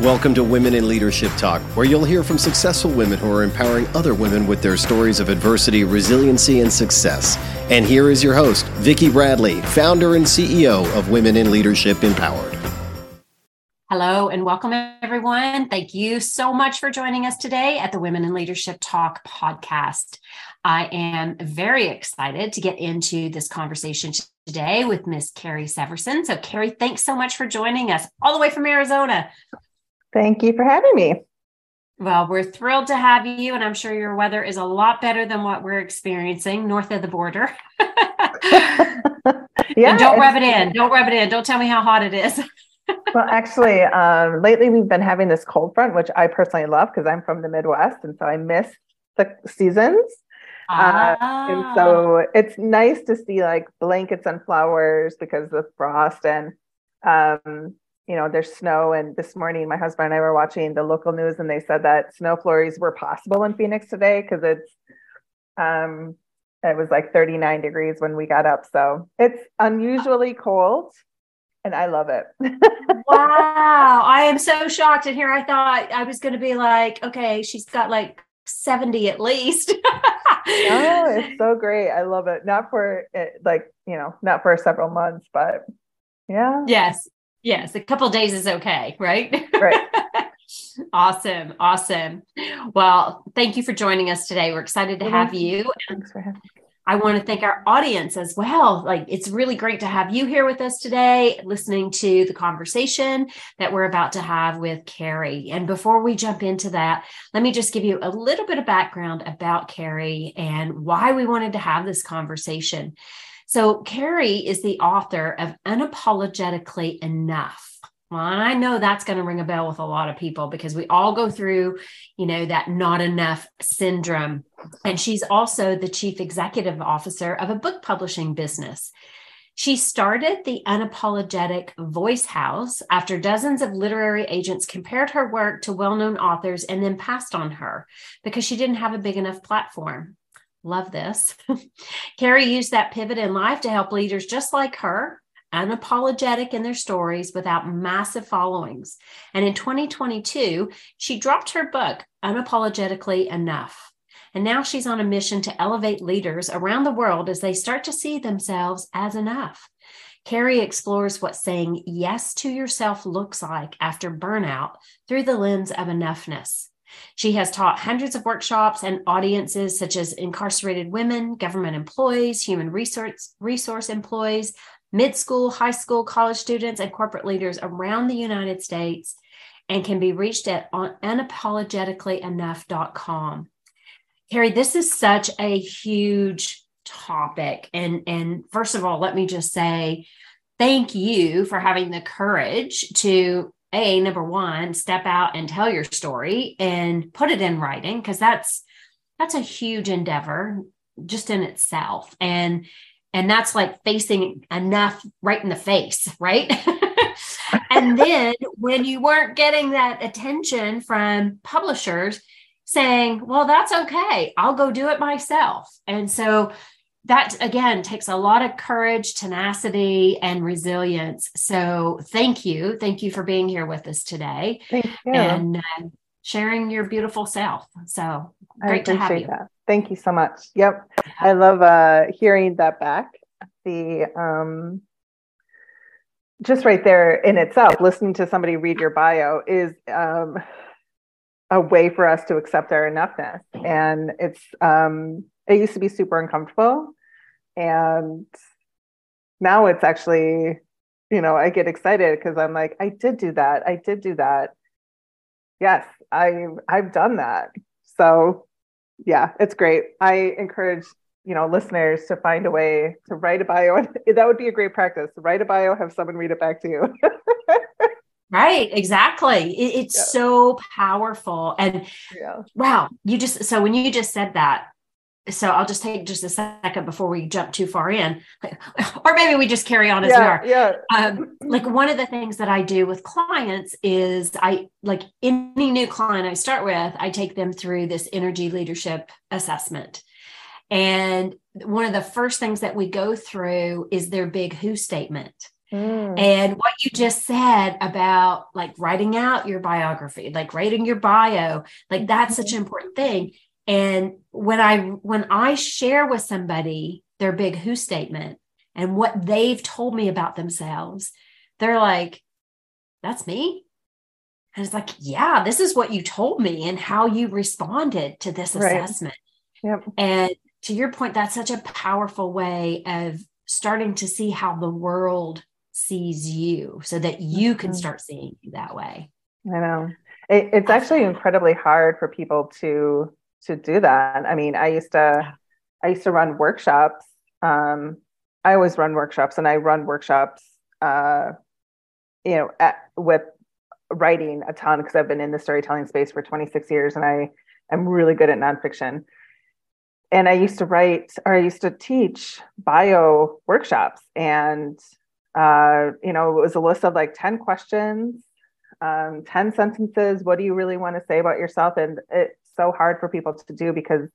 Welcome to Women in Leadership Talk, where you'll hear from successful women who are empowering other women with their stories of adversity, resiliency, and success. And here is your host, Vicki Bradley, founder and CEO of Women in Leadership Empowered. Hello and welcome, everyone. Thank you so much for joining us today at the Women in Leadership Talk podcast. I am very excited to get into this conversation today with Miss Carrie Severson. So, Carrie, thanks so much for joining us all the way from Arizona. Thank you for having me. Well, we're thrilled to have you, and I'm sure your weather is a lot better than what we're experiencing north of the border. yeah, and don't rub it in. Don't rub it in. Don't tell me how hot it is. well, actually, um, lately we've been having this cold front, which I personally love because I'm from the Midwest, and so I miss the seasons. Ah. Uh, and so ah. it's nice to see like blankets and flowers because of the frost and um, you know, there's snow. And this morning, my husband and I were watching the local news, and they said that snow flurries were possible in Phoenix today because it's, um, it was like 39 degrees when we got up. So it's unusually cold, and I love it. wow, I am so shocked. And here I thought I was going to be like, okay, she's got like 70 at least. oh, it's so great. I love it. Not for it, like, you know, not for several months, but yeah. Yes. Yes, a couple days is okay, right? Right. awesome. Awesome. Well, thank you for joining us today. We're excited to have you. Thanks for having me. I want to thank our audience as well. Like, it's really great to have you here with us today, listening to the conversation that we're about to have with Carrie. And before we jump into that, let me just give you a little bit of background about Carrie and why we wanted to have this conversation. So, Carrie is the author of Unapologetically Enough. Well, I know that's going to ring a bell with a lot of people because we all go through, you know, that not enough syndrome. And she's also the chief executive officer of a book publishing business. She started the Unapologetic Voice House after dozens of literary agents compared her work to well known authors and then passed on her because she didn't have a big enough platform. Love this. Carrie used that pivot in life to help leaders just like her, unapologetic in their stories without massive followings. And in 2022, she dropped her book, Unapologetically Enough. And now she's on a mission to elevate leaders around the world as they start to see themselves as enough. Carrie explores what saying yes to yourself looks like after burnout through the lens of enoughness. She has taught hundreds of workshops and audiences such as incarcerated women, government employees, human resource, resource employees, mid school, high school, college students, and corporate leaders around the United States and can be reached at unapologeticallyenough.com. Carrie, this is such a huge topic. And, and first of all, let me just say thank you for having the courage to a number one step out and tell your story and put it in writing because that's that's a huge endeavor just in itself. And and that's like facing enough right in the face right? And then when you weren't getting that attention from publishers saying well that's okay. I'll go do it myself. And so that again takes a lot of courage, tenacity, and resilience. So, thank you. Thank you for being here with us today. And uh, sharing your beautiful self. So, great to have you. That. Thank you so much. Yep. I love uh, hearing that back. The, um, just right there in itself, listening to somebody read your bio is um, a way for us to accept our enoughness. And it's, um, it used to be super uncomfortable and now it's actually you know i get excited because i'm like i did do that i did do that yes i i've done that so yeah it's great i encourage you know listeners to find a way to write a bio that would be a great practice write a bio have someone read it back to you Right, exactly. It, it's yeah. so powerful. And yeah. wow, you just so when you just said that, so I'll just take just a second before we jump too far in, or maybe we just carry on as yeah, we are. Yeah. Um, like one of the things that I do with clients is I like any new client I start with, I take them through this energy leadership assessment. And one of the first things that we go through is their big who statement. Mm. And what you just said about like writing out your biography, like writing your bio, like that's mm-hmm. such an important thing. And when I when I share with somebody their big who statement and what they've told me about themselves, they're like, that's me. And it's like, yeah, this is what you told me and how you responded to this right. assessment. Yep. And to your point, that's such a powerful way of starting to see how the world sees you so that you can mm-hmm. start seeing you that way. I know. It, it's actually incredibly hard for people to to do that. I mean, I used to I used to run workshops. Um, I always run workshops and I run workshops uh, you know, at, with writing a ton because I've been in the storytelling space for 26 years and I am really good at nonfiction. And I used to write or I used to teach bio workshops and uh, you know, it was a list of like 10 questions, um, 10 sentences. What do you really want to say about yourself? And it's so hard for people to do because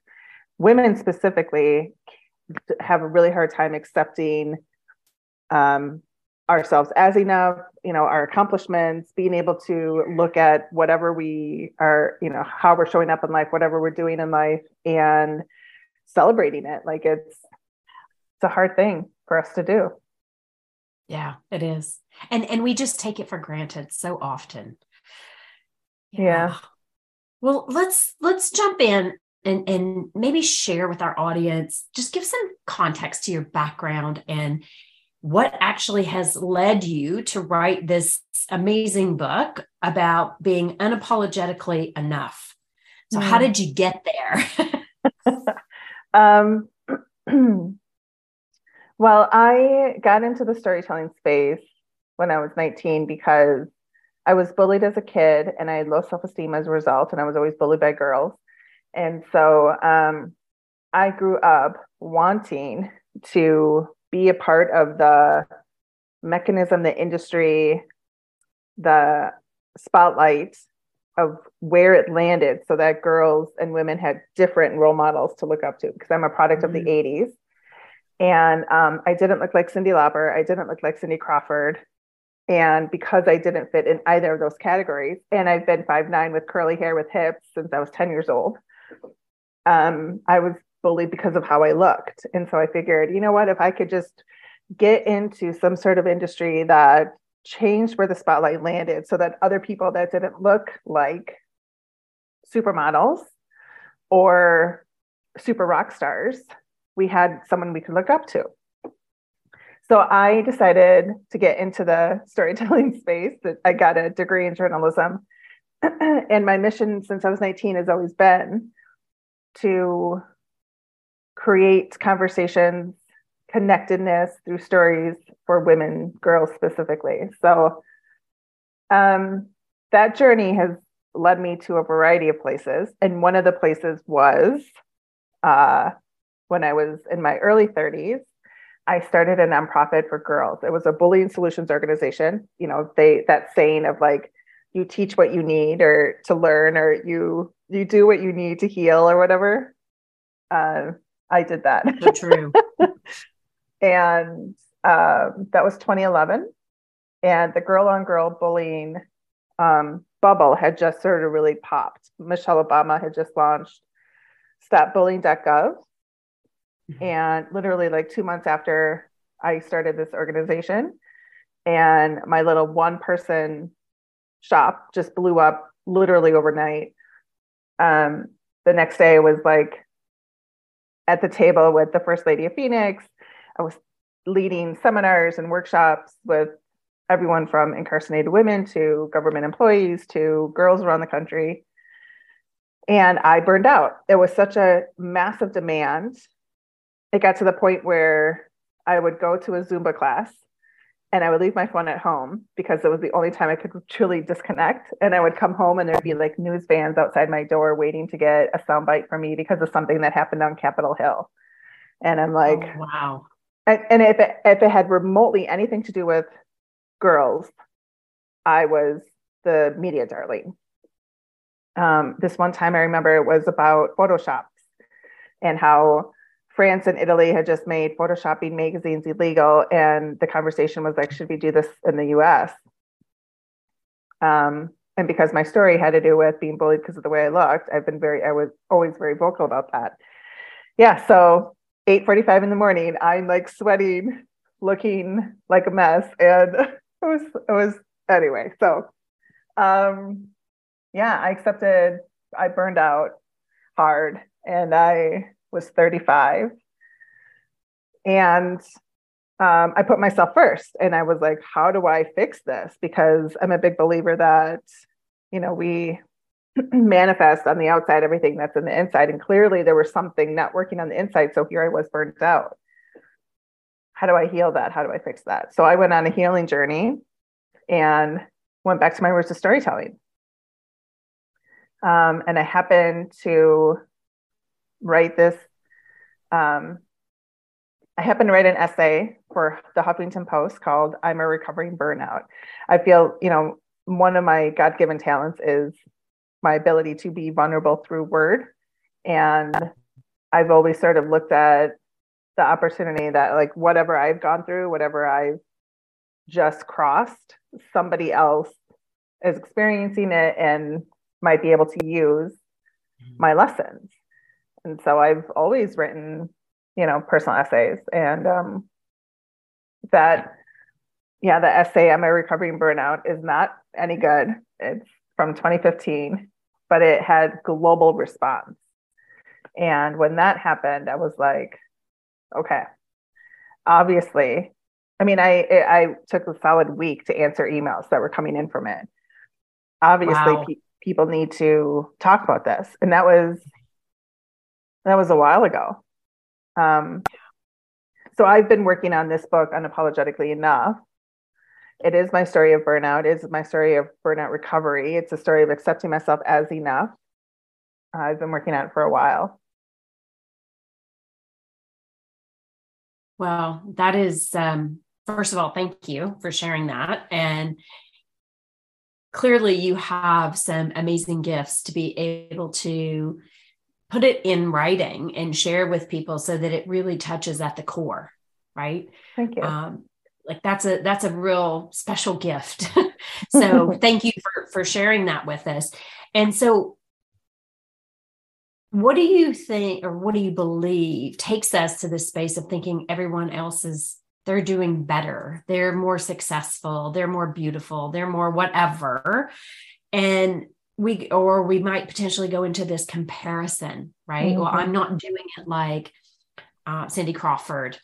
women specifically have a really hard time accepting um, ourselves as enough, you know, our accomplishments, being able to look at whatever we are, you know, how we're showing up in life, whatever we're doing in life, and celebrating it. Like it's it's a hard thing for us to do. Yeah, it is. And and we just take it for granted so often. Yeah. yeah. Well, let's let's jump in and and maybe share with our audience just give some context to your background and what actually has led you to write this amazing book about being unapologetically enough. So, mm. how did you get there? um, well, I got into the storytelling space when I was 19 because I was bullied as a kid and I had low self esteem as a result, and I was always bullied by girls. And so um, I grew up wanting to be a part of the mechanism, the industry, the spotlight of where it landed so that girls and women had different role models to look up to because I'm a product mm-hmm. of the 80s. Mm-hmm. And um, I didn't look like Cyndi Lauper. I didn't look like Cindy Crawford. And because I didn't fit in either of those categories, and I've been five nine with curly hair with hips since I was 10 years old, um, I was bullied because of how I looked. And so I figured, you know what, if I could just get into some sort of industry that changed where the spotlight landed so that other people that didn't look like supermodels or super rock stars, we had someone we could look up to. So I decided to get into the storytelling space. I got a degree in journalism. and my mission since I was 19 has always been to create conversations, connectedness through stories for women, girls specifically. So um, that journey has led me to a variety of places. And one of the places was uh, when I was in my early 30s. I started a nonprofit for girls. It was a bullying solutions organization. You know, they that saying of like you teach what you need or to learn or you you do what you need to heal or whatever. Uh, I did that. So true. and um, that was 2011. And the girl on girl bullying um, bubble had just sort of really popped. Michelle Obama had just launched stopbullying.gov. Mm-hmm. And literally, like two months after I started this organization, and my little one person shop just blew up literally overnight. Um, the next day I was like at the table with the First Lady of Phoenix. I was leading seminars and workshops with everyone from incarcerated women to government employees to girls around the country. And I burned out. It was such a massive demand. It got to the point where I would go to a Zumba class and I would leave my phone at home because it was the only time I could truly disconnect. And I would come home and there'd be like news vans outside my door waiting to get a soundbite from me because of something that happened on Capitol Hill. And I'm like, oh, wow. And, and if it, if it had remotely anything to do with girls, I was the media darling. Um, this one time I remember it was about Photoshop and how France and Italy had just made photoshopping magazines illegal, and the conversation was like, should we do this in the US? Um, and because my story had to do with being bullied because of the way I looked, I've been very, I was always very vocal about that. Yeah, so 8:45 in the morning, I'm like sweating, looking like a mess, and it was, it was anyway. So, um, yeah, I accepted. I burned out hard, and I was 35. And um, I put myself first and I was like, how do I fix this? Because I'm a big believer that, you know, we manifest on the outside everything that's in the inside. And clearly there was something not working on the inside. So here I was burnt out. How do I heal that? How do I fix that? So I went on a healing journey and went back to my roots of storytelling. Um, and I happened to write this. Um, I happened to write an essay for the Huffington Post called I'm a Recovering Burnout. I feel, you know, one of my God given talents is my ability to be vulnerable through word. And I've always sort of looked at the opportunity that, like, whatever I've gone through, whatever I've just crossed, somebody else is experiencing it and might be able to use my lessons and so I've always written, you know, personal essays, and um, that, yeah, the essay "Am I Recovering Burnout" is not any good. It's from 2015, but it had global response. And when that happened, I was like, okay, obviously. I mean, I I took a solid week to answer emails that were coming in from it. Obviously, wow. pe- people need to talk about this, and that was that was a while ago. Um, so I've been working on this book unapologetically enough. It is my story of burnout. It is my story of burnout recovery. It's a story of accepting myself as enough. I've been working on it for a while. Well, that is, um, first of all, thank you for sharing that. And clearly, you have some amazing gifts to be able to put it in writing and share with people so that it really touches at the core right? Thank you. Um, like that's a that's a real special gift. So thank you for for sharing that with us. And so what do you think or what do you believe takes us to this space of thinking everyone else is they're doing better they're more successful they're more beautiful they're more whatever? And we or we might potentially go into this comparison right mm-hmm. well i'm not doing it like uh, cindy crawford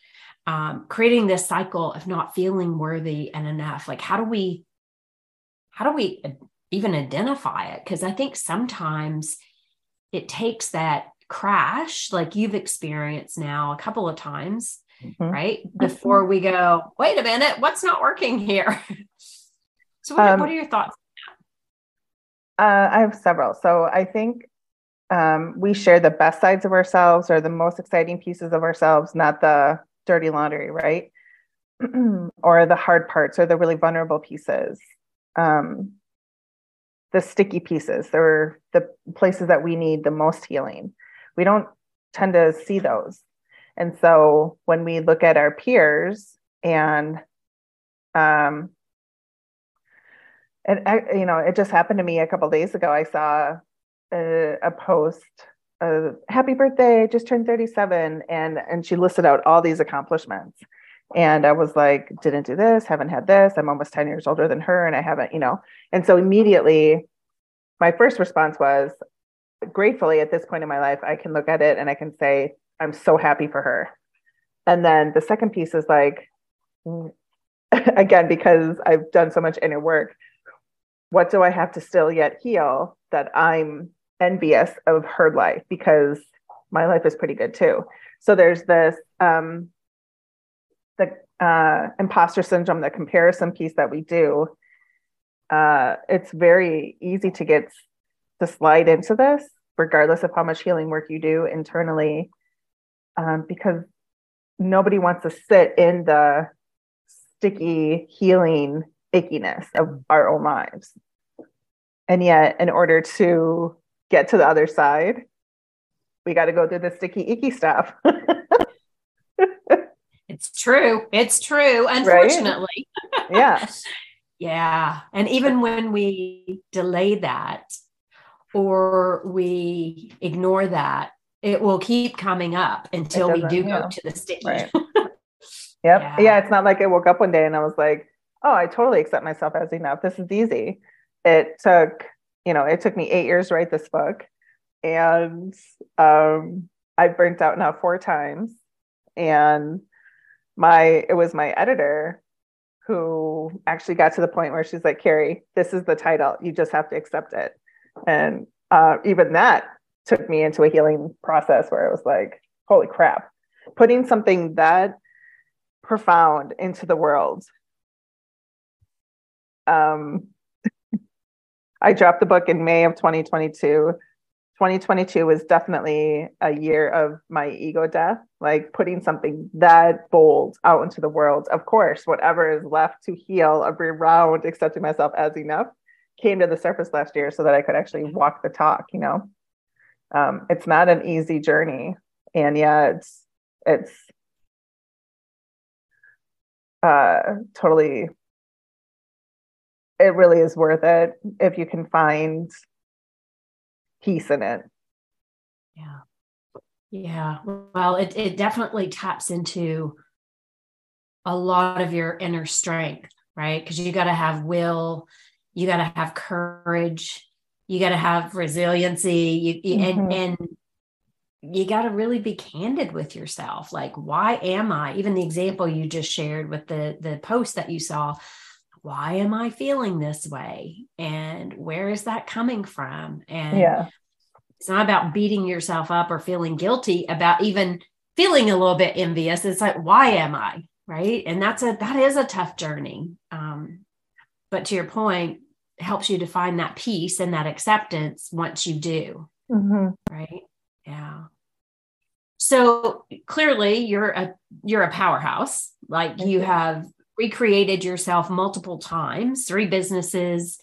um, creating this cycle of not feeling worthy and enough like how do we how do we even identify it because i think sometimes it takes that crash like you've experienced now a couple of times mm-hmm. right mm-hmm. before we go wait a minute what's not working here so what, um, what are your thoughts uh, I have several. So I think um, we share the best sides of ourselves or the most exciting pieces of ourselves, not the dirty laundry, right? or the hard parts or the really vulnerable pieces. Um, the sticky pieces, they're the places that we need the most healing. We don't tend to see those. And so when we look at our peers and um, and I, you know, it just happened to me a couple days ago. I saw a, a post, uh, "Happy birthday! Just turned 37," and and she listed out all these accomplishments. And I was like, didn't do this, haven't had this. I'm almost 10 years older than her, and I haven't, you know. And so immediately, my first response was, gratefully, at this point in my life, I can look at it and I can say, I'm so happy for her. And then the second piece is like, again, because I've done so much inner work, what do I have to still yet heal that I'm envious of her life because my life is pretty good too. So there's this um, the uh, imposter syndrome, the comparison piece that we do. Uh, it's very easy to get to slide into this, regardless of how much healing work you do internally, um, because nobody wants to sit in the sticky healing ickiness of our own lives. And yet, in order to get to the other side, we got to go through the sticky, icky stuff. it's true. It's true. Unfortunately. Right? Yeah. yeah. And even when we delay that or we ignore that, it will keep coming up until we do yeah. go to the stage. Right. yep. Yeah. yeah. It's not like I woke up one day and I was like, oh, I totally accept myself as enough. This is easy. It took, you know, it took me eight years to write this book. And um, I burnt out now four times. And my it was my editor who actually got to the point where she's like, Carrie, this is the title. You just have to accept it. And uh, even that took me into a healing process where it was like, holy crap, putting something that profound into the world. Um, I dropped the book in May of 2022. 2022 was definitely a year of my ego death, like putting something that bold out into the world. Of course, whatever is left to heal around accepting myself as enough came to the surface last year so that I could actually walk the talk, you know. Um, it's not an easy journey. And yeah, it's it's uh totally it really is worth it if you can find peace in it. Yeah. Yeah. Well, it, it definitely taps into a lot of your inner strength, right? Because you got to have will, you got to have courage, you got to have resiliency, you, mm-hmm. and, and you got to really be candid with yourself. Like, why am I? Even the example you just shared with the the post that you saw, why am I feeling this way? And where is that coming from? And yeah. it's not about beating yourself up or feeling guilty about even feeling a little bit envious. It's like, why am I? Right. And that's a that is a tough journey. Um, but to your point, it helps you to find that peace and that acceptance once you do. Mm-hmm. Right. Yeah. So clearly you're a you're a powerhouse. Like you have recreated yourself multiple times, three businesses.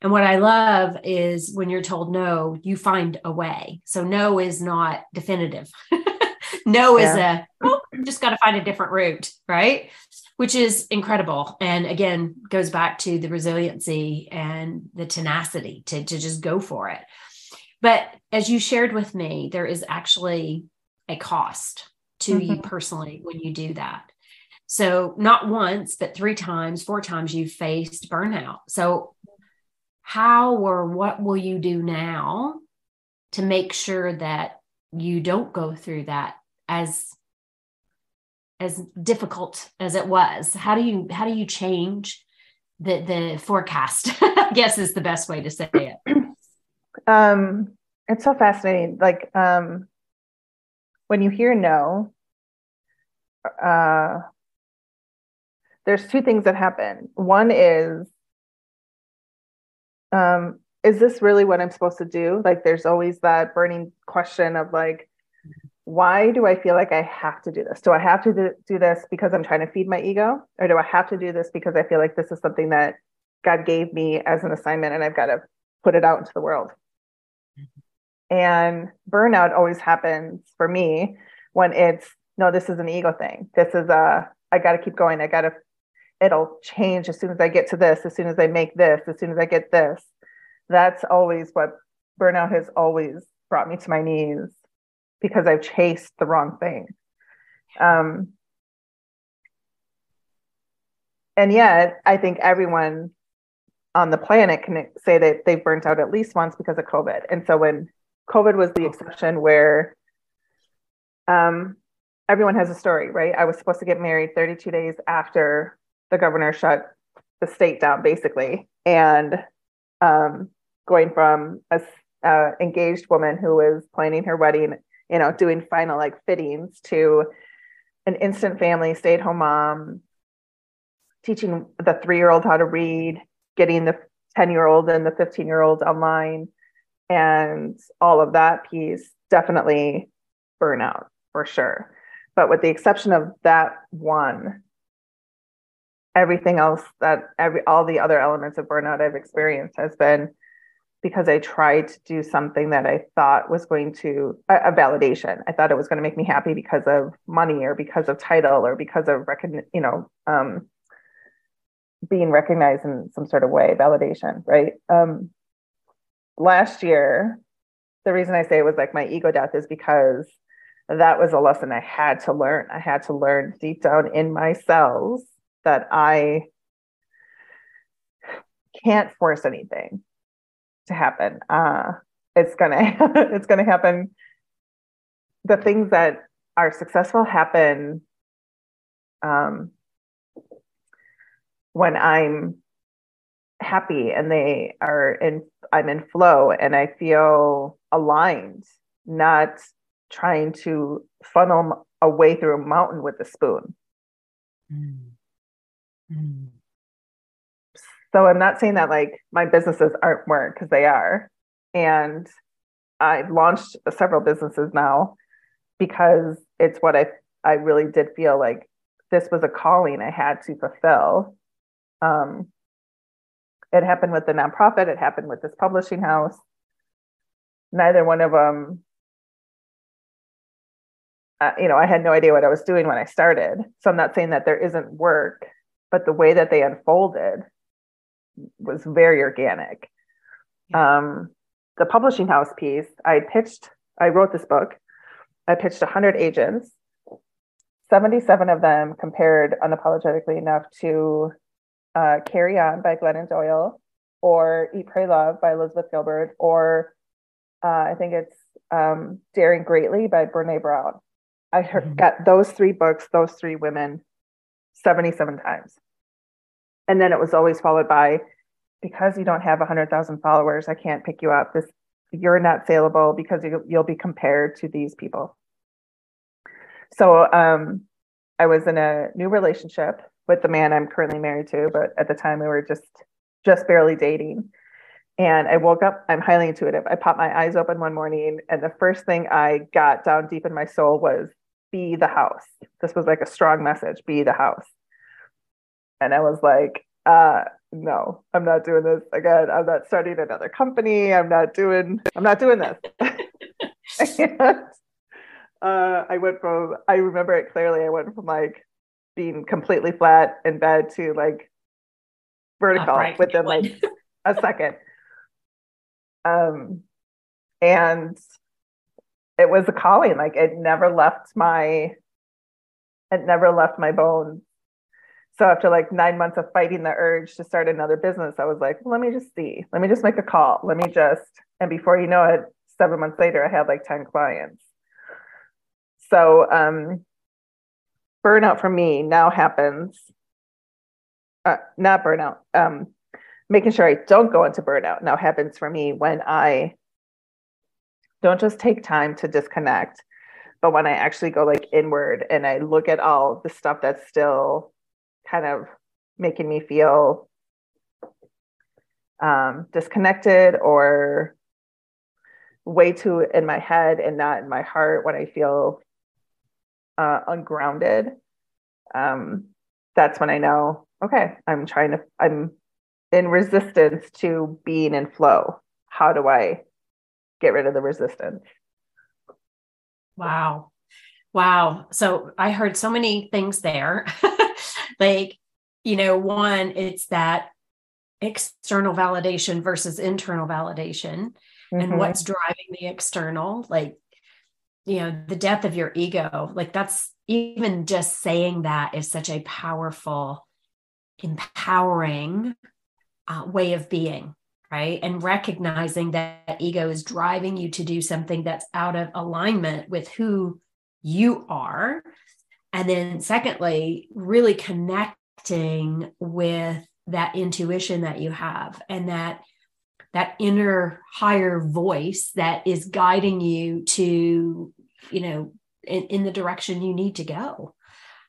And what I love is when you're told no, you find a way. So no is not definitive. no yeah. is a oh, just got to find a different route, right? Which is incredible. And again, goes back to the resiliency and the tenacity to, to just go for it. But as you shared with me, there is actually a cost to mm-hmm. you personally when you do that. So, not once, but three times, four times you've faced burnout. So, how or what will you do now to make sure that you don't go through that as as difficult as it was how do you how do you change the the forecast i guess is the best way to say it um it's so fascinating like um when you hear no uh there's two things that happen. One is, um, is this really what I'm supposed to do? Like, there's always that burning question of like, why do I feel like I have to do this? Do I have to do, do this because I'm trying to feed my ego? Or do I have to do this because I feel like this is something that God gave me as an assignment and I've got to put it out into the world? And burnout always happens for me when it's no, this is an ego thing. This is a, I got to keep going. I got to it'll change as soon as I get to this, as soon as I make this, as soon as I get this. That's always what burnout has always brought me to my knees because I've chased the wrong thing. Um, and yet, I think everyone on the planet can say that they've burnt out at least once because of COVID. And so when COVID was the exception where um, everyone has a story, right? I was supposed to get married 32 days after the governor shut the state down basically. And um, going from a uh, engaged woman who was planning her wedding you know doing final like fittings to an instant family stay-at-home mom teaching the three-year-old how to read getting the 10-year-old and the 15-year-old online and all of that piece definitely burnout for sure. But with the exception of that one everything else that every all the other elements of burnout I've experienced has been because I tried to do something that I thought was going to a, a, validation. I thought it was going to make me happy because of money or because of title or because of recogn- you know um, being recognized in some sort of way, validation, right? Um, last year, the reason I say it was like my ego death is because that was a lesson I had to learn. I had to learn deep down in my cells that I can't force anything to happen. Uh, it's gonna it's gonna happen. The things that are successful happen um, when I'm happy and they are in I'm in flow and I feel aligned, not trying to funnel a way through a mountain with a spoon. Mm. So I'm not saying that like my businesses aren't work because they are. And I've launched several businesses now because it's what I I really did feel like this was a calling I had to fulfill. Um, it happened with the nonprofit. It happened with this publishing house. Neither one of them, uh, you know, I had no idea what I was doing when I started. So I'm not saying that there isn't work, but the way that they unfolded was very organic. Um, the publishing house piece, I pitched, I wrote this book. I pitched 100 agents. 77 of them compared unapologetically enough to uh, Carry On by Glennon Doyle or Eat, Pray, Love by Elizabeth Gilbert or uh, I think it's um, Daring Greatly by Brene Brown. I heard, mm-hmm. got those three books, those three women 77 times. And then it was always followed by, because you don't have 100,000 followers, I can't pick you up. This you're not saleable because you, you'll be compared to these people. So um, I was in a new relationship with the man I'm currently married to, but at the time we were just just barely dating. And I woke up, I'm highly intuitive. I popped my eyes open one morning, and the first thing I got down deep in my soul was be the house. This was like a strong message be the house. And I was like, uh, no, I'm not doing this again. I'm not starting another company. I'm not doing, I'm not doing this. and uh, I went from, I remember it clearly. I went from like being completely flat in bed to like vertical Upright. within like a second. Um, and it was a calling. Like it never left my, it never left my bones so after like nine months of fighting the urge to start another business, I was like, well, let me just see. Let me just make a call. Let me just, and before you know it, seven months later, I had like 10 clients. So um, burnout for me now happens, uh, not burnout, um, making sure I don't go into burnout now happens for me when I don't just take time to disconnect, but when I actually go like inward and I look at all the stuff that's still kind of making me feel um, disconnected or way too in my head and not in my heart when I feel uh, ungrounded. Um, that's when I know, okay, I'm trying to, I'm in resistance to being in flow. How do I get rid of the resistance? Wow. Wow. So I heard so many things there. like, you know, one, it's that external validation versus internal validation mm-hmm. and what's driving the external, like, you know, the death of your ego. Like, that's even just saying that is such a powerful, empowering uh, way of being right? And recognizing that ego is driving you to do something that's out of alignment with who you are. And then, secondly, really connecting with that intuition that you have and that that inner higher voice that is guiding you to you know in, in the direction you need to go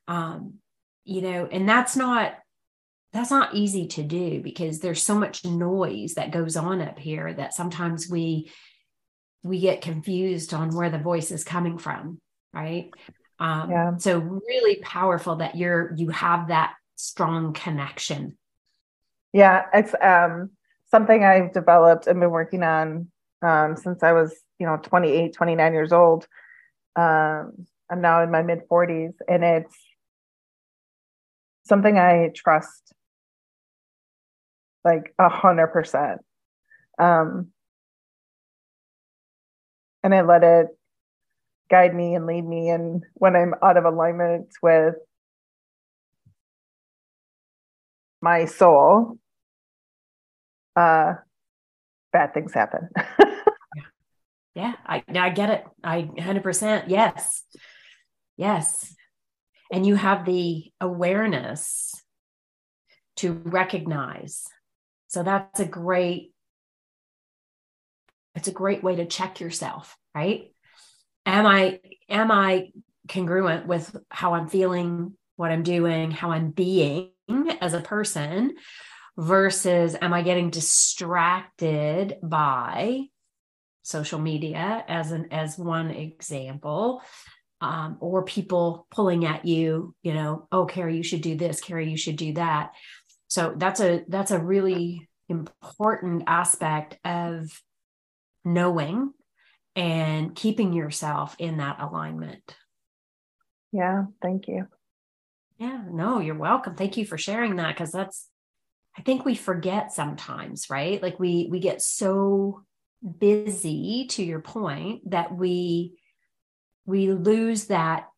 um you know and that's not that's not easy to do because there's so much noise that goes on up here that sometimes we we get confused on where the voice is coming from right um, yeah. so really powerful that you're you have that strong connection yeah it's um something I've developed and been working on um, since I was, you know, 28, 29 years old. Um, I'm now in my mid 40s, and it's something I trust like a hundred percent. Um, and I let it guide me and lead me. And when I'm out of alignment with my soul, uh, bad things happen. yeah, I I get it. I 100% yes. Yes. And you have the awareness to recognize. So that's a great it's a great way to check yourself, right? Am I am I congruent with how I'm feeling, what I'm doing, how I'm being as a person versus am I getting distracted by social media as an as one example um, or people pulling at you you know oh carrie you should do this carrie you should do that so that's a that's a really important aspect of knowing and keeping yourself in that alignment. Yeah thank you. Yeah no you're welcome. Thank you for sharing that because that's I think we forget sometimes, right? Like we we get so busy to your point that we we lose that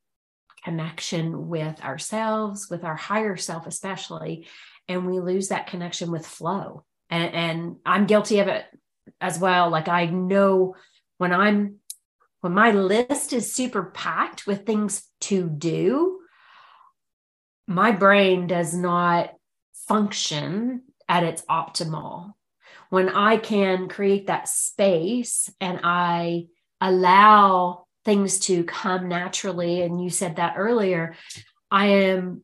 connection with ourselves, with our higher self especially, and we lose that connection with flow. And and I'm guilty of it as well. Like I know when I'm when my list is super packed with things to do, my brain does not function at its optimal. When I can create that space and I allow things to come naturally, and you said that earlier, I am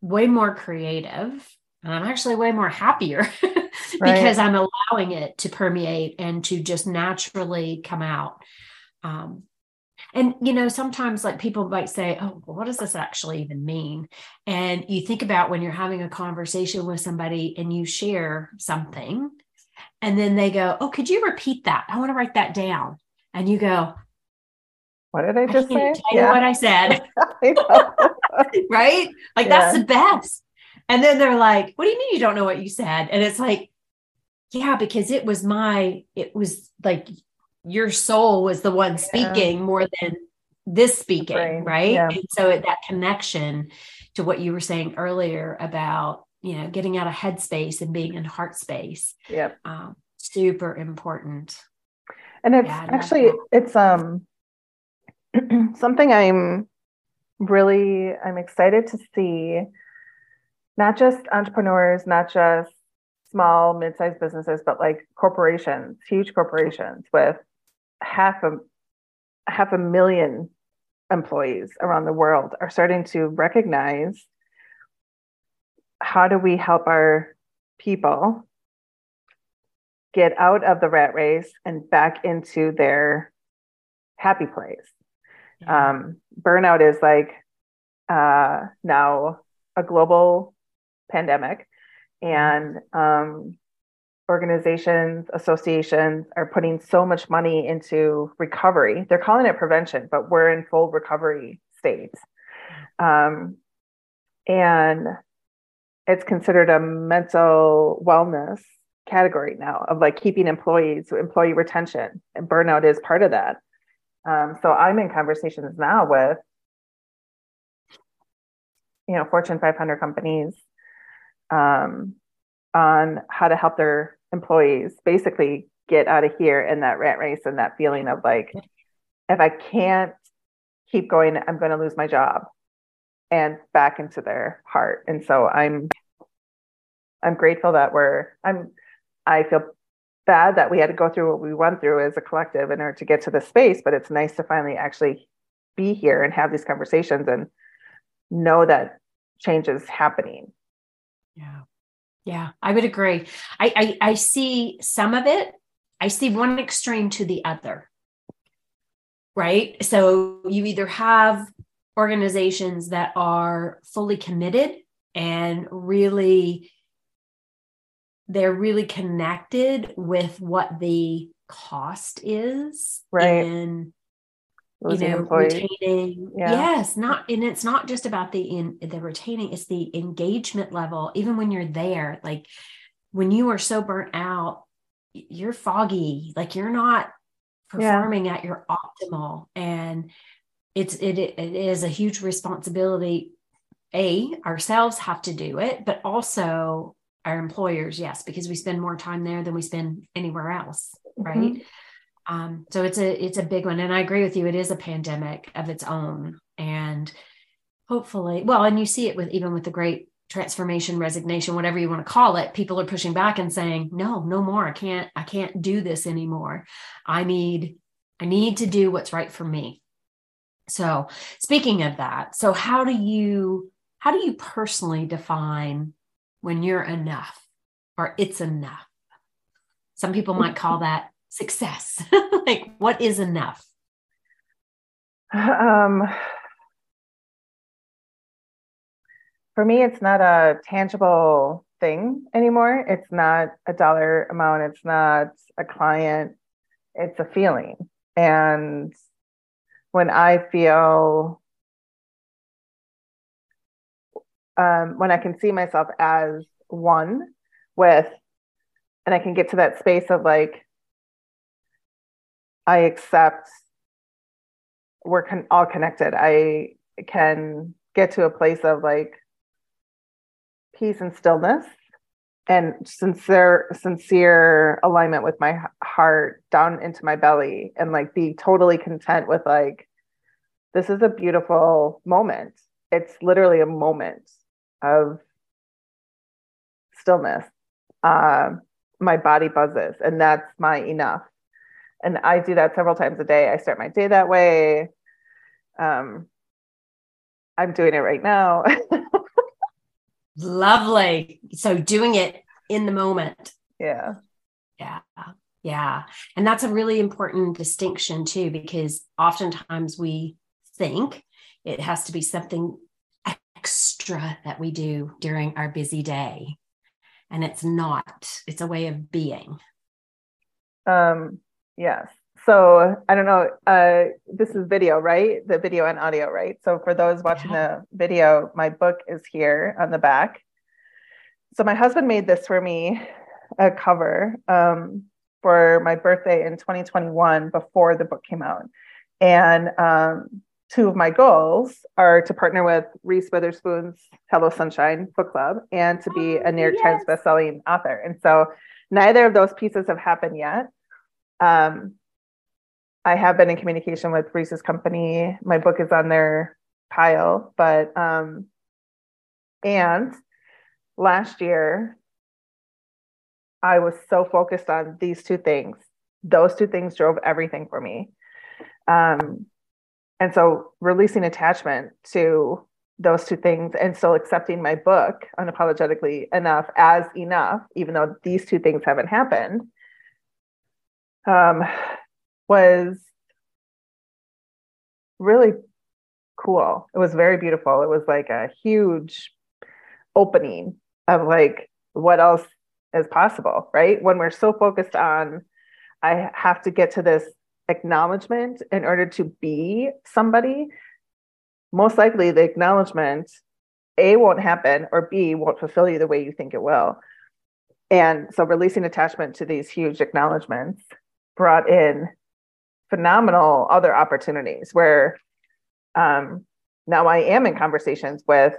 way more creative and I'm actually way more happier because I'm allowing it to permeate and to just naturally come out. Um, and, you know, sometimes like people might say, oh, what does this actually even mean? And you think about when you're having a conversation with somebody and you share something, and then they go, oh, could you repeat that? I want to write that down. And you go, what did I just I say? Yeah. what I said. right? Like yeah. that's the best. And then they're like, what do you mean you don't know what you said? And it's like, yeah, because it was my, it was like your soul was the one speaking yeah. more than this speaking, right? Yeah. And so that connection to what you were saying earlier about, you know, getting out of headspace and being in heart space. Yep. Um, super important. And it's yeah, actually it's um something I'm really I'm excited to see not just entrepreneurs, not just small, mid-sized businesses, but like corporations, huge corporations with half a half a million employees around the world are starting to recognize how do we help our people get out of the rat race and back into their happy place. Um, burnout is like uh, now a global pandemic, and um, organizations, associations are putting so much money into recovery. They're calling it prevention, but we're in full recovery state. Um, and it's considered a mental wellness category now of like keeping employees, employee retention, and burnout is part of that. Um, so I'm in conversations now with, you know, Fortune 500 companies um, on how to help their employees basically get out of here in that rat race and that feeling of like, if I can't keep going, I'm going to lose my job and back into their heart. And so I'm, I'm grateful that we're, I'm, I feel bad that we had to go through what we went through as a collective in order to get to this space, but it's nice to finally actually be here and have these conversations and know that change is happening. Yeah. Yeah, I would agree. I, I, I see some of it. I see one extreme to the other. Right. So you either have organizations that are fully committed and really they're really connected with what the cost is right in Losing you know employees. retaining Yeah. yes not and it's not just about the in the retaining it's the engagement level even when you're there like when you are so burnt out you're foggy like you're not Yeah. performing at your optimal and it's it, it is a huge responsibility a ourselves have to do it but also our employers yes because we spend more time there than we spend anywhere else right Mhm. Um, so it's a it's a big one. And i agree with you it is a pandemic of its own. And hopefully well and you see it with even with the great transformation resignation whatever you want to call it people are pushing back and saying no no more. I can't i can't do this anymore. I need i need to do what's right for me. So speaking of that so how do you how do you personally define when you're enough or it's enough? Some people might call that success like what is enough Um, for me, it's not a tangible thing anymore. It's not a dollar amount. It's not a client. It's a feeling. And when I feel, um, when I can see myself as one with, and I can get to that space of like, I accept we're con- all connected. I can get to a place of like peace and stillness and sincere sincere alignment with my heart down into my belly and like be totally content with like this is a beautiful moment. It's literally a moment of stillness. Um, my body buzzes and that's my enough and I do that several times a day. I start my day that way. Um, I'm doing it right now. lovely. So doing it in the moment. Yeah, yeah. Yeah. And that's a really important distinction too because oftentimes we think it has to be something extra that we do during our busy day. And it's not. It's a way of being. Um, yes. So I don't know. Uh, this is video, right? The video and audio, right? So for those watching Yeah. the video, my book is here on the back. So my husband made this for me, a cover um, for my birthday in 2021 before the book came out. And um, two of my goals are to partner with Reese Witherspoon's Hello Sunshine Book Club and to be a Oh, New York yes. Times bestselling author. And so neither of those pieces have happened yet. Um, I have been in communication with Reese's company. My book is on their pile, but um, and last year I was so focused on these two things. Those two things drove everything for me. Um, and so releasing attachment to those two things and still accepting my book unapologetically enough as enough, even though these two things haven't happened, um, was really cool. It was very beautiful. It was like a huge opening of like what else is possible, right? When we're so focused on, I have to get to this acknowledgement in order to be somebody, most likely the acknowledgement A won't happen or B won't fulfill you the way you think it will. And so releasing attachment to these huge acknowledgements brought in phenomenal other opportunities where um, now I am in conversations with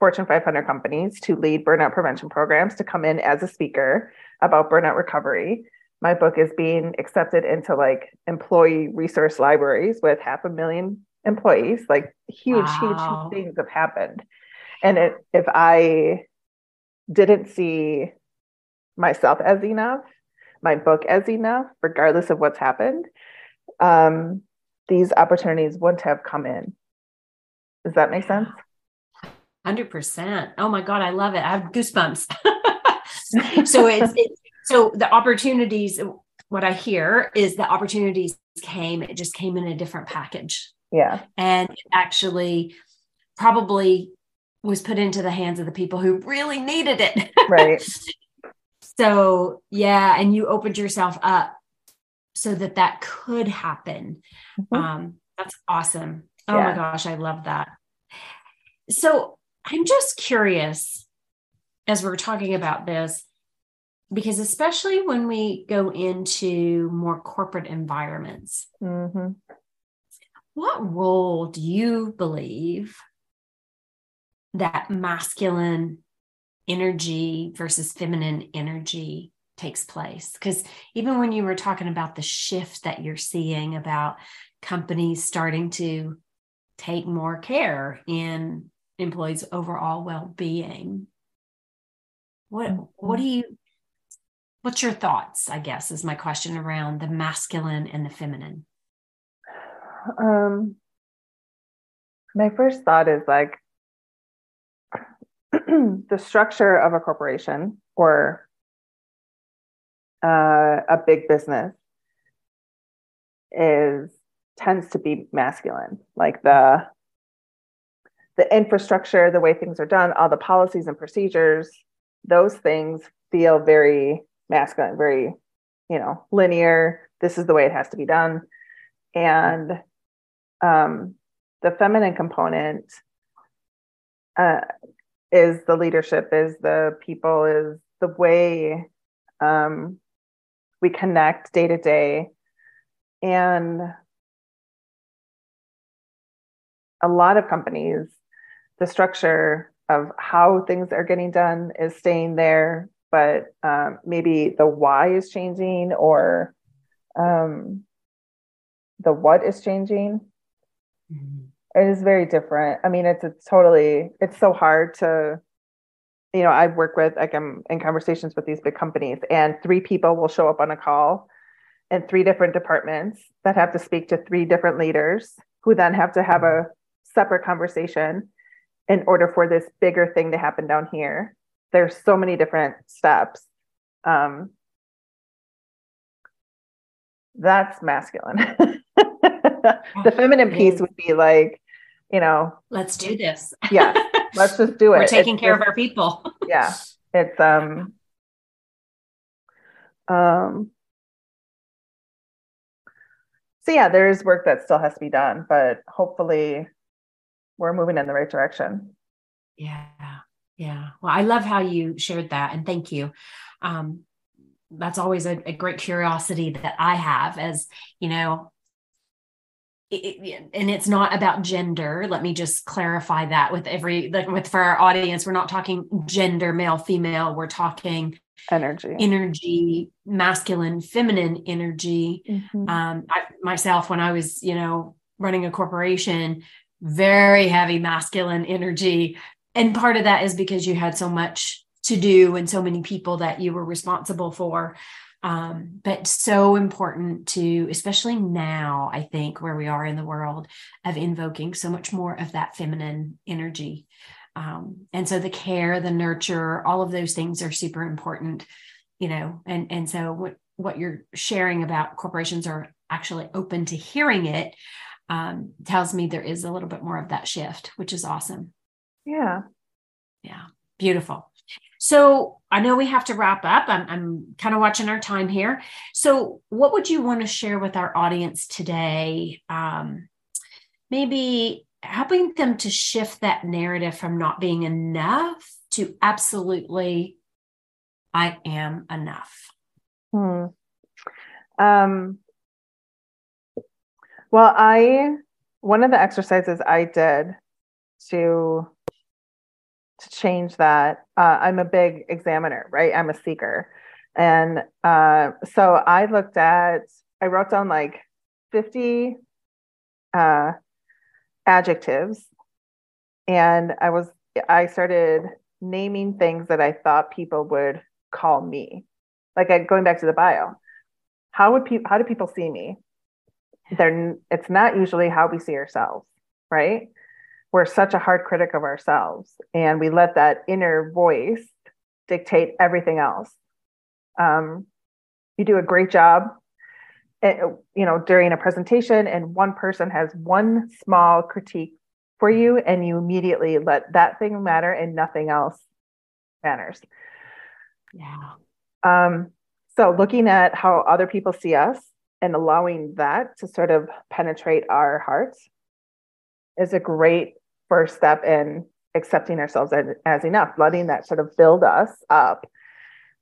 Fortune 500 companies to lead burnout prevention programs to come in as a speaker about burnout recovery. My book is being accepted into like employee resource libraries with half a million employees. Like huge, Wow. huge, huge things have happened. And it, if I didn't see myself as enough, my book as enough, regardless of what's happened, um, these opportunities wouldn't have come in. Does that make sense? 100% oh my god i love it i have goosebumps so it's, it's so the opportunities what i hear is the opportunities came it just came in a different package Yeah. and it actually probably was put into the hands of the people who really needed it Right. So, yeah, and you opened yourself up so that that could happen. Mm-hmm. Um, that's awesome. Oh yeah. my gosh, I love that. So, I'm just curious as we're talking about this, because especially when we go into more corporate environments, mm-hmm. what role do you believe that masculine energy versus feminine energy takes place? Because even when you were talking about the shift that you're seeing about companies starting to take more care in employees' overall well-being, what what do you what's your thoughts i guess is my question around the masculine and the feminine um my first thought is like the structure of a corporation or uh, a big business is tends to be masculine like the the infrastructure the way things are done all the policies and procedures those things feel very masculine, very, you know, linear. This is the way it has to be done. And um, the feminine component uh, is the leadership, is the people, is the way um, we connect day to day. And a lot of companies, the structure of how things are getting done is staying there, but um, maybe the why is changing or um, the what is changing. Mm-hmm. It is very different. I mean, it's it's totally it's so hard to, you know, I work with like I'm in conversations with these big companies, and three people will show up on a call in three different departments that have to speak to three different leaders who then have to have a separate conversation in order for this bigger thing to happen down here. There's so many different steps. Um, that's masculine. The feminine piece would be like you know let's do this yeah let's just do it we're taking it's care of our people yeah it's um um so yeah there's work that still has to be done but hopefully we're moving in the right direction. Yeah. Yeah. Well, I love how you shared that and thank you. Um, that's always a, a great curiosity that I have as, you know, it, and it's not about gender. Let me just clarify that with every like with for our audience, we're not talking gender, male, female. We're talking energy, energy, masculine, feminine energy. Mm-hmm. Um, I, myself, when I was, you know, running a corporation, very heavy masculine energy. And part of that is because you had so much to do and so many people that you were responsible for. Um, but so important to, especially now, I think, where we are in the world of invoking so much more of that feminine energy. Um, and so the care, the nurture, all of those things are super important, you know, and, and so what, what you're sharing about corporations are actually open to hearing it um, tells me there is a little bit more of that shift, which is awesome. Yeah. Yeah. Beautiful. So I know we have to wrap up. I'm, I'm kind of watching our time here. So, what would you want to share with our audience today? Um, maybe helping them to shift that narrative from not being enough to absolutely, I am enough. Hmm. Um, well, I one of the exercises I did to to change that. Uh, I'm a big examiner, right? I'm a seeker, and uh, so I looked at. I wrote down like 50 uh, adjectives, and I was I started naming things that I thought people would call me. Like I, going back to the bio, how would people? How do people see me? they're it's not usually how we see ourselves right we're such a hard critic of ourselves and we let that inner voice dictate everything else. Um, you do a great job eh, you know during a presentation and one person has one small critique for you and you immediately let that thing matter and nothing else matters. Yeah. Um, so looking at how other people see us and allowing that to sort of penetrate our hearts is a great first step in accepting ourselves as, as enough, letting that sort of build us up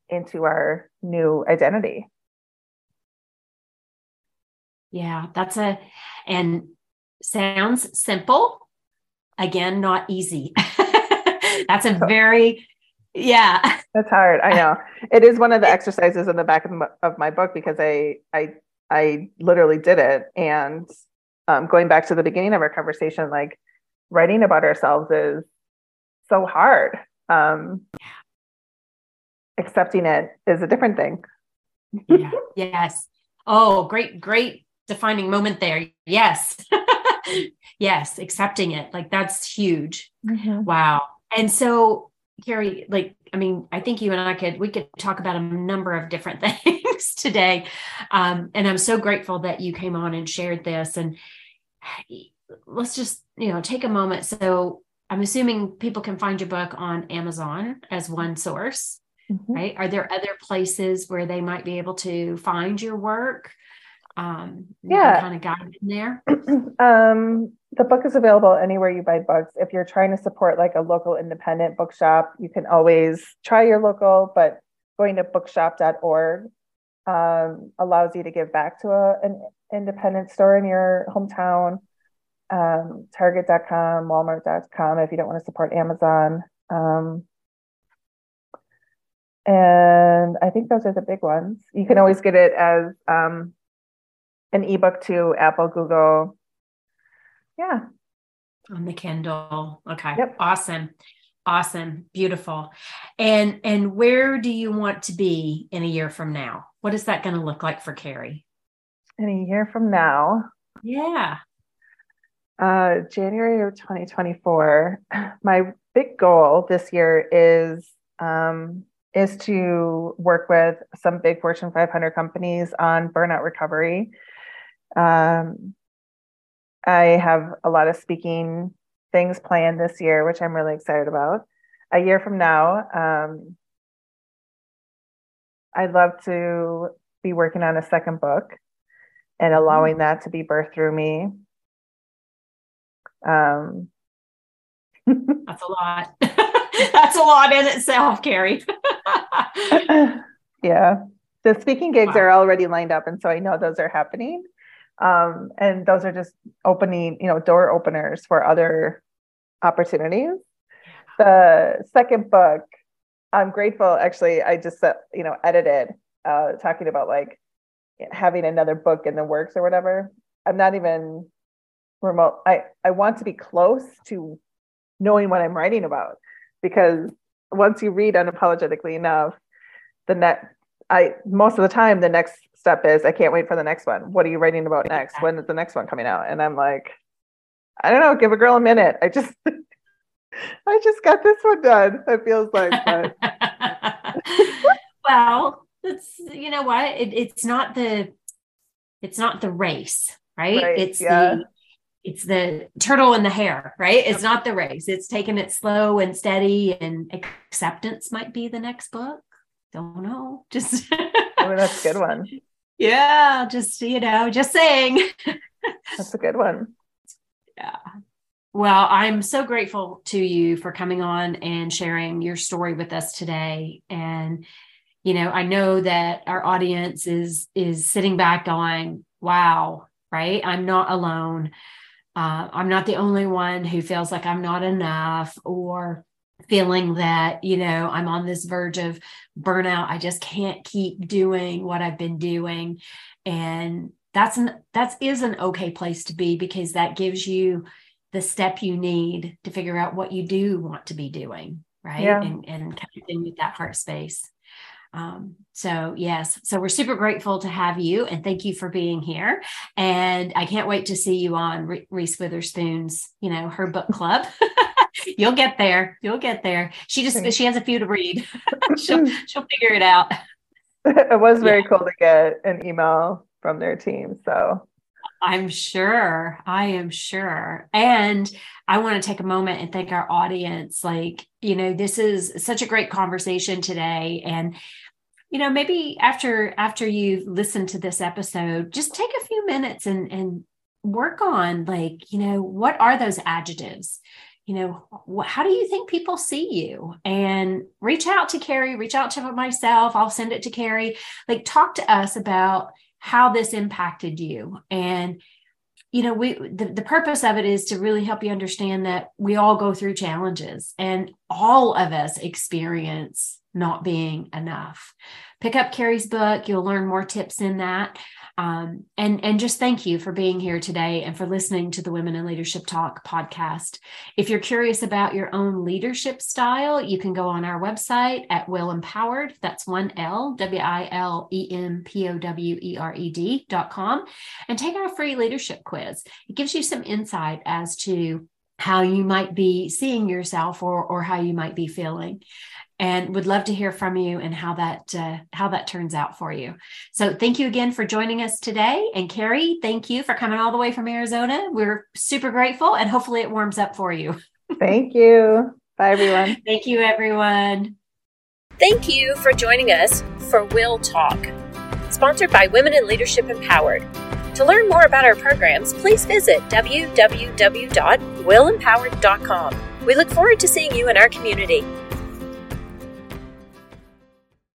into our new identity. Yeah, that's a, and sounds simple. Again, not easy. that's a very, yeah. That's hard. I know. It is one of the exercises in the back of, my, of my book because I, I, I literally did it. And um, going back to the beginning of our conversation, like writing about ourselves is so hard. Um, accepting it is a different thing. yeah. Yes. Oh, great, great defining moment there. Yes. yes. Accepting it. Like that's huge. Mm-hmm. Wow. And so, Carrie, like, I mean, I think you and I could, we could talk about a number of different things today. Um, and I'm so grateful that you came on and shared this. And let's just, you know, take a moment. So I'm assuming people can find your book on Amazon as one source. Mm-hmm. Right. Are there other places where they might be able to find your work? Um, yeah. Kind of guide in there. um, the book is available anywhere you buy books. If you're trying to support like a local independent bookshop, you can always try your local, but going to bookshop.org um, allows you to give back to a, an independent store in your hometown. Um, Target.com, Walmart.com if you don't want to support Amazon. Um, and I think those are the big ones. You can always get it as um, an ebook to Apple, Google. Yeah. On the Kindle. Okay. Yep. Awesome. Awesome. Beautiful. And and where do you want to be in a year from now? What is that going to look like for Carrie? In a year from now. Yeah. Uh January of 2024. My big goal this year is um is to work with some big Fortune 500 companies on burnout recovery. Um, I have a lot of speaking things planned this year, which I'm really excited about. A year from now, um, I'd love to be working on a second book and mm-hmm. allowing that to be birthed through me. Um, That's a lot. That's a lot in itself, Carrie. yeah. The speaking gigs wow. are already lined up. And so I know those are happening. Um, and those are just opening, you know, door openers for other opportunities. The second book, I'm grateful. Actually, I just, uh, you know, edited uh, talking about like having another book in the works or whatever. I'm not even remote. I, I want to be close to knowing what I'm writing about because once you read unapologetically enough, the net I most of the time the next step is I can't wait for the next one. What are you writing about next? When is the next one coming out? And I'm like, I don't know, give a girl a minute. I just I just got this one done. It feels like but well, it's you know what? It, it's not the it's not the race, right? right it's yeah. the it's the turtle and the hare, right? It's not the race. It's taking it slow and steady, and acceptance might be the next book. Don't know. Just oh, that's a good one. Yeah, just you know, just saying. that's a good one. Yeah. Well, I'm so grateful to you for coming on and sharing your story with us today. And you know, I know that our audience is is sitting back going, "Wow, right? I'm not alone." Uh, I'm not the only one who feels like I'm not enough or feeling that, you know, I'm on this verge of burnout. I just can't keep doing what I've been doing. And that's an that is an okay place to be because that gives you the step you need to figure out what you do want to be doing right yeah. and and connecting with that heart space um, so, yes, so we're super grateful to have you and thank you for being here. And I can't wait to see you on Reese Witherspoon's, you know, her book club. You'll get there. You'll get there. She just she has a few to read. she'll she'll figure it out. It was very yeah. cool to get an email from their team. So I'm sure. I am sure. And I want to take a moment and thank our audience. Like, you know, this is such a great conversation today. And you know, maybe after after you've listened to this episode, just take a few minutes and and work on like, you know, what are those adjectives? You know, how do you think people see you? And reach out to Carrie, reach out to myself. I'll send it to Carrie. Like, talk to us about how this impacted you and you know we the, the purpose of it is to really help you understand that we all go through challenges and all of us experience not being enough pick up carrie's book you'll learn more tips in that um, and and just thank you for being here today and for listening to the Women in Leadership Talk podcast. If you're curious about your own leadership style, you can go on our website at WIL Empowered. That's one L W I L E M P O W E R E D dot com, and take our free leadership quiz. It gives you some insight as to how you might be seeing yourself or or how you might be feeling and would love to hear from you and how that uh, how that turns out for you. So thank you again for joining us today, and Carrie, thank you for coming all the way from Arizona. We're super grateful, and hopefully it warms up for you. thank you. Bye, everyone. thank you, everyone. Thank you for joining us for Will Talk, sponsored by Women in Leadership Empowered. To learn more about our programs, please visit www.wilempowered.com. We look forward to seeing you in our community.